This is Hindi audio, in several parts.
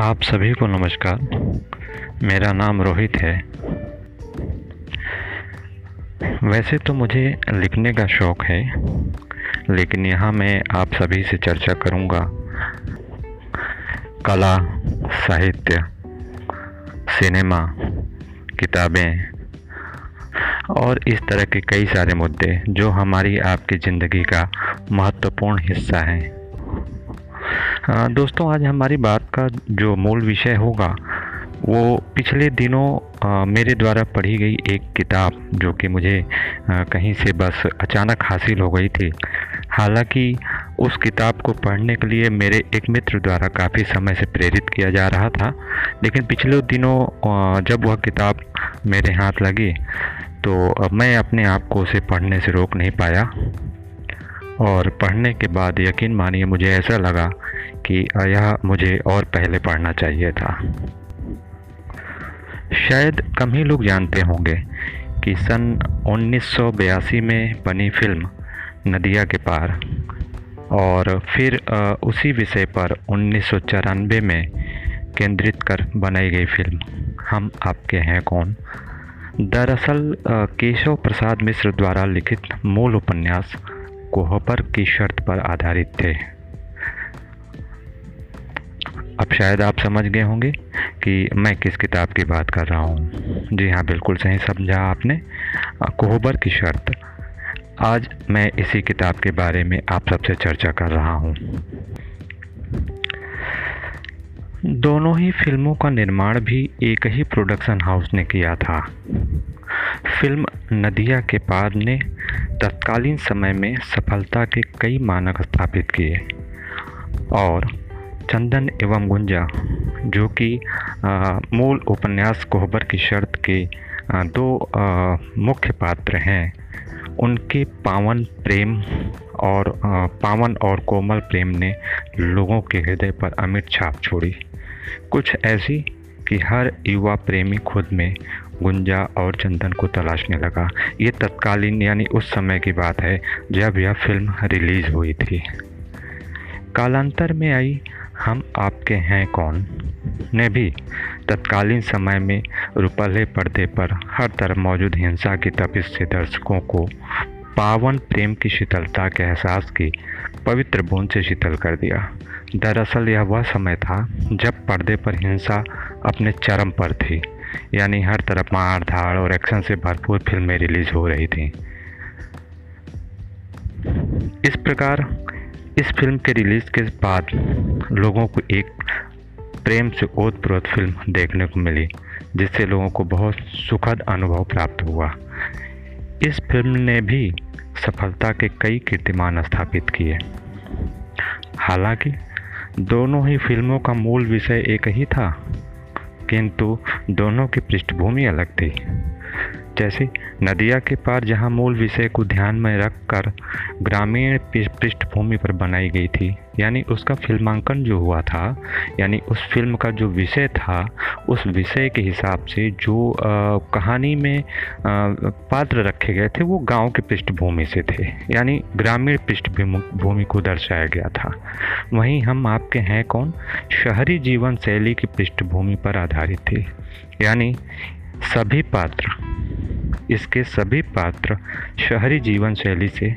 आप सभी को नमस्कार। मेरा नाम रोहित है। वैसे तो मुझे लिखने का शौक़ है, लेकिन यहाँ मैं आप सभी से चर्चा करूँगा। कला, साहित्य, सिनेमा, किताबें और इस तरह के कई सारे मुद्दे जो हमारी आपकी ज़िंदगी का महत्वपूर्ण हिस्सा हैं। दोस्तों, आज हमारी बात का जो मूल विषय होगा, वो पिछले दिनों मेरे द्वारा पढ़ी गई एक किताब जो कि मुझे कहीं से बस अचानक हासिल हो गई थी। हालाँकि, उस किताब को पढ़ने के लिए मेरे एक मित्र द्वारा काफ़ी समय से प्रेरित किया जा रहा था, लेकिन पिछले दिनों जब वह किताब मेरे हाथ लगी तो मैं अपने आप को उसे पढ़ने से रोक नहीं पाया। और पढ़ने के बाद यकीन मानिए, मुझे ऐसा लगा कि यह मुझे और पहले पढ़ना चाहिए था। शायद कम ही लोग जानते होंगे कि सन 1982 में बनी फ़िल्म नदिया के पार और फिर उसी विषय पर उन्नीस सौ चौरानवे में केंद्रित कर बनाई गई फ़िल्म। हम आपके हैं कौन? दरअसल केशव प्रसाद मिश्र द्वारा लिखित मूल उपन्यास कोहबर की शर्त पर आधारित थे। अब शायद आप समझ गए होंगे कि मैं किस किताब की बात कर रहा हूँ। जी हाँ बिल्कुल सही समझा आपने। कोहबर की शर्त। आज मैं इसी किताब के बारे में आप सबसे चर्चा कर रहा हूँ। दोनों ही फ़िल्मों का निर्माण भी एक ही प्रोडक्शन हाउस ने किया था। फ़िल्म नदिया के पार ने तत्कालीन समय में सफलता के कई मानक स्थापित किए और चंदन एवं गुंजा, जो कि मूल उपन्यास कोहबर की शर्त के दो मुख्य पात्र हैं। उनके पावन प्रेम और पावन और कोमल प्रेम ने लोगों के हृदय पर अमिट छाप छोड़ी। कुछ ऐसी कि हर युवा प्रेमी खुद में गुंजा और चंदन को तलाशने लगा। ये तत्कालीन, यानी उस समय की बात है, जब यह फ़िल्म रिलीज़ हुई थी। कालांतर में आई हम आपके हैं कौन? ने भी तत्कालीन समय में रुपले पर्दे पर हर तरफ़ मौजूद हिंसा की तपिश से दर्शकों को पावन प्रेम की शीतलता के एहसास की पवित्र बूंद से शीतल कर दिया। दरअसल यह वह समय था जब पर्दे पर हिंसा अपने चरम पर थी, यानी हर तरफ़ मार धाड़ और एक्शन से भरपूर फ़िल्में रिलीज़ हो रही थी। इस प्रकार इस फ़िल्म के रिलीज़ के बाद लोगों को एक प्रेम से ओतप्रोत फ़िल्म देखने को मिली, जिससे लोगों को बहुत सुखद अनुभव प्राप्त हुआ। इस फ़िल्म ने भी सफलता के कई कीर्तिमान स्थापित किए। हालाँकि, दोनों ही फ़िल्मों का मूल विषय एक ही था, किंतु दोनों की पृष्ठभूमि अलग थी। जैसे नदिया के पार जहाँ मूल विषय को ध्यान में रखकर ग्रामीण पृष्ठभूमि पर बनाई गई थी यानी उसका फिल्मांकन जो हुआ था यानी उस फ़िल्म का जो विषय था उस विषय के हिसाब से जो आ, कहानी में आ, पात्र रखे गए थे वो गाँव की पृष्ठभूमि से थे यानी ग्रामीण पृष्ठभूमि को दर्शाया गया था। वहीं हम आपके हैं कौन? शहरी जीवन शैली की पृष्ठभूमि पर आधारित थे यानी सभी पात्र। इसके सभी पात्र शहरी जीवन शैली से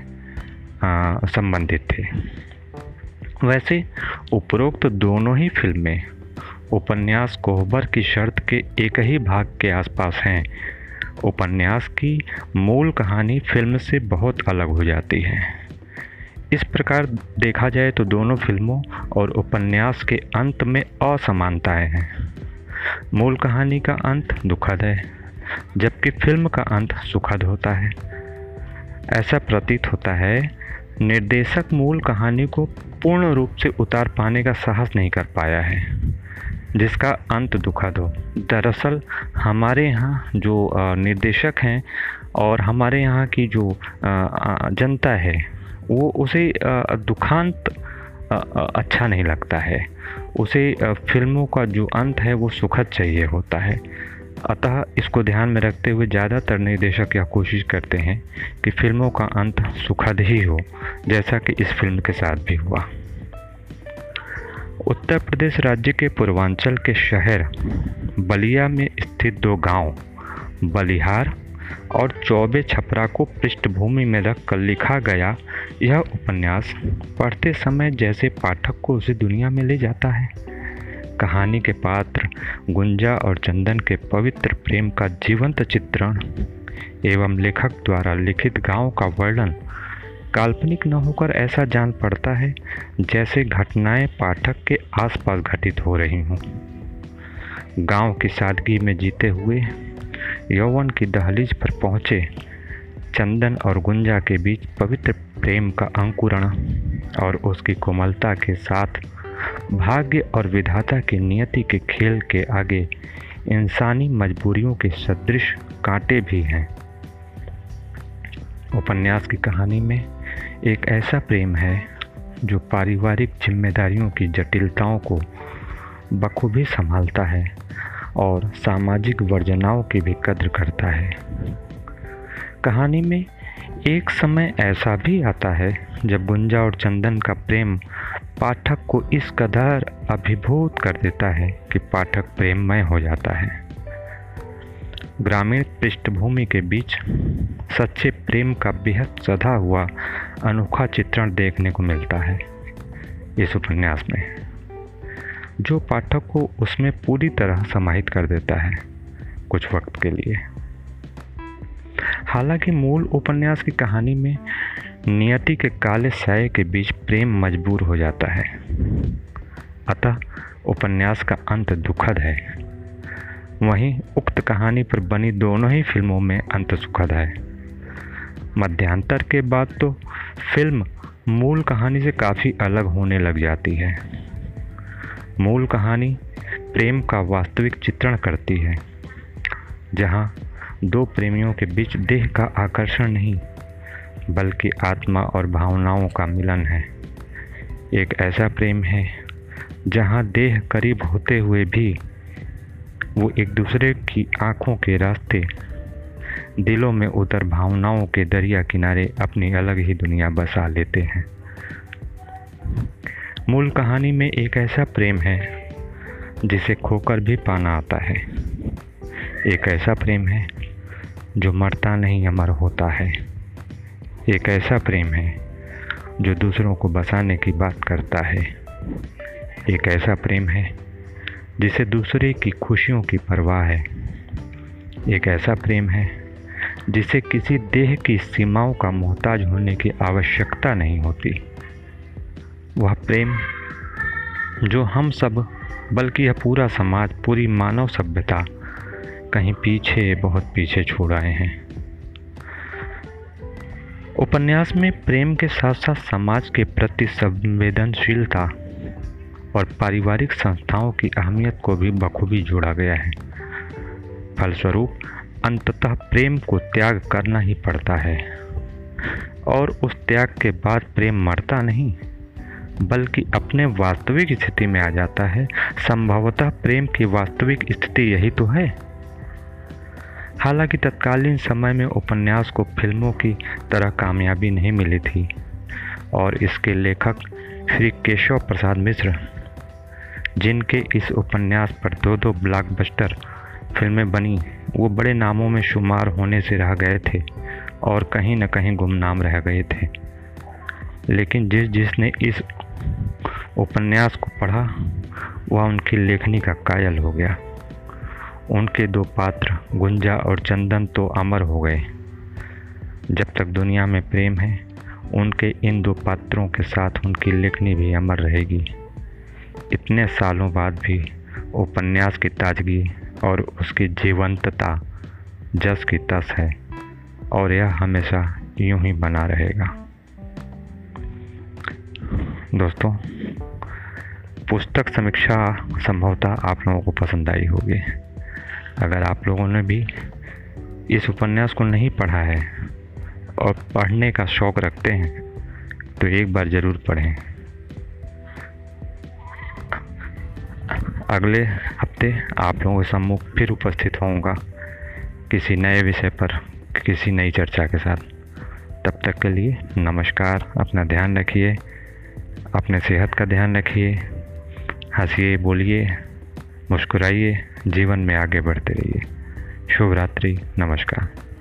संबंधित थे। वैसे, उपरोक्त दोनों ही फ़िल्में, उपन्यास कोहबर की शर्त के एक ही भाग के आसपास हैं। उपन्यास की मूल कहानी फ़िल्म से बहुत अलग हो जाती है। इस प्रकार देखा जाए तो दोनों फ़िल्मों और उपन्यास के अंत में असमानताएँ हैं। मूल कहानी का अंत दुखद है। जबकि फ़िल्म का अंत सुखद होता है। ऐसा प्रतीत होता है, निर्देशक मूल कहानी को पूर्ण रूप से उतार पाने का साहस नहीं कर पाया है, जिसका अंत दुखद हो। दरअसल, हमारे यहाँ जो निर्देशक हैं और हमारे यहाँ की जो जनता है, वो उसे दुखांत अच्छा नहीं लगता है। उसे फ़िल्मों का जो अंत है, वो सुखद चाहिए होता है। अतः इसको ध्यान में रखते हुए ज़्यादातर निर्देशक यह कोशिश करते हैं कि फ़िल्मों का अंत सुखद ही हो, जैसा कि इस फ़िल्म के साथ भी हुआ। उत्तर प्रदेश राज्य के पूर्वांचल के शहर बलिया में स्थित दो गाँव, बलिहार और चौबे छपरा को पृष्ठभूमि में रखकर लिखा गया यह उपन्यास पढ़ते समय जैसे पाठक को उसी दुनिया में ले जाता है। कहानी के पात्र गुंजा और चंदन के पवित्र प्रेम का जीवंत चित्रण एवं लेखक द्वारा लिखित गाँव का वर्णन काल्पनिक न होकर ऐसा जान पड़ता है जैसे घटनाएँ पाठक के आसपास घटित हो रही हों। गाँव की सादगी में जीते हुए यौवन की दहलीज पर पहुँचे चंदन और गुंजा के बीच पवित्र प्रेम का अंकुरण और उसकी कोमलता के साथ भाग्य और विधाता की नियति के खेल के आगे इंसानी मजबूरियों के सदृश कांटे भी हैं। उपन्यास की कहानी में एक ऐसा प्रेम है जो पारिवारिक जिम्मेदारियों की जटिलताओं को बखूबी संभालता है और सामाजिक वर्जनाओं की भी कद्र करता है। कहानी में एक समय ऐसा भी आता है जब गुंजा और चंदन का प्रेम पाठक को इस कदर अभिभूत कर देता है कि पाठक प्रेममय हो जाता है। ग्रामीण पृष्ठभूमि के बीच सच्चे प्रेम का बेहद सधा हुआ अनोखा चित्रण देखने को मिलता है इस उपन्यास में, जो पाठक को उसमें पूरी तरह समाहित कर देता है कुछ वक्त के लिए। हालाँकि मूल उपन्यास की कहानी में नियति के काले साय के बीच प्रेम मजबूर हो जाता है। अतः उपन्यास का अंत दुखद है। वहीं उक्त कहानी पर बनी दोनों ही फ़िल्मों में अंत सुखद है। मध्यांतर के बाद तो फ़िल्म मूल कहानी से काफ़ी अलग होने लग जाती है। मूल कहानी प्रेम का वास्तविक चित्रण करती है, जहाँ दो प्रेमियों के बीच देह का आकर्षण नहीं, बल्कि आत्मा और भावनाओं का मिलन है। एक ऐसा प्रेम है, जहाँ देह करीब होते हुए भी वो एक दूसरे की आँखों के रास्ते, दिलों में उतर भावनाओं के दरिया किनारे अपनी अलग ही दुनिया बसा लेते हैं। मूल कहानी में एक ऐसा प्रेम है, जिसे खोकर भी पाना आता है। एक ऐसा प्रेम है जो मरता नहीं अमर होता है। एक ऐसा प्रेम है, जो दूसरों को बसाने की बात करता है। एक ऐसा प्रेम है, जिसे दूसरे की खुशियों की परवाह है। एक ऐसा प्रेम है, जिसे किसी देह की सीमाओं का मोहताज होने की आवश्यकता नहीं होती। वह प्रेम, जो हम सब, बल्कि यह पूरा समाज, पूरी मानव सभ्यता कहीं पीछे, बहुत पीछे छोड़ आए हैं। उपन्यास में प्रेम के साथ साथ समाज के प्रति संवेदनशीलता और पारिवारिक संस्थाओं की अहमियत को भी बखूबी जोड़ा गया है। फलस्वरूप, अंततः प्रेम को त्याग करना ही पड़ता है। और उस त्याग के बाद प्रेम मरता नहीं, बल्कि अपने वास्तविक स्थिति में आ जाता है। संभवतः प्रेम की वास्तविक स्थिति यही तो है। हालाँकि तत्कालीन समय में उपन्यास को फ़िल्मों की तरह कामयाबी नहीं मिली थी। और इसके लेखक श्री केशव प्रसाद मिश्र, जिनके इस उपन्यास पर दो दो ब्लॉकबस्टर फ़िल्में बनी, वो बड़े नामों में शुमार होने से रह गए थे और कहीं न कहीं गुमनाम रह गए थे। लेकिन जिस जिसने इस उपन्यास को पढ़ा, वह उनकी लेखनी का कायल हो गया। उनके दो पात्र, गुंजा और चंदन तो अमर हो गए। जब तक दुनिया में प्रेम है, उनके इन दो पात्रों के साथ उनकी लेखनी भी अमर रहेगी। इतने सालों बाद भी उपन्यास की ताजगी और उसकी जीवंतता जस की तस है, और यह हमेशा यूँ ही बना रहेगा। दोस्तों, पुस्तक समीक्षा संभवतः आप लोगों को पसंद आई होगी। अगर आप लोगों ने भी इस उपन्यास को नहीं पढ़ा है और पढ़ने का शौक़ रखते हैं तो एक बार ज़रूर पढ़ें। अगले हफ़्ते आप लोगों के सम्मुख फिर उपस्थित होऊँगा किसी नए विषय पर, किसी नई चर्चा के साथ। तब तक के लिए नमस्कार, अपना ध्यान रखिए, अपने सेहत का ध्यान रखिए, हंसिए, बोलिए, मुस्कुराइए जीवन में आगे बढ़ते रहिए। शुभ रात्रि नमस्कार।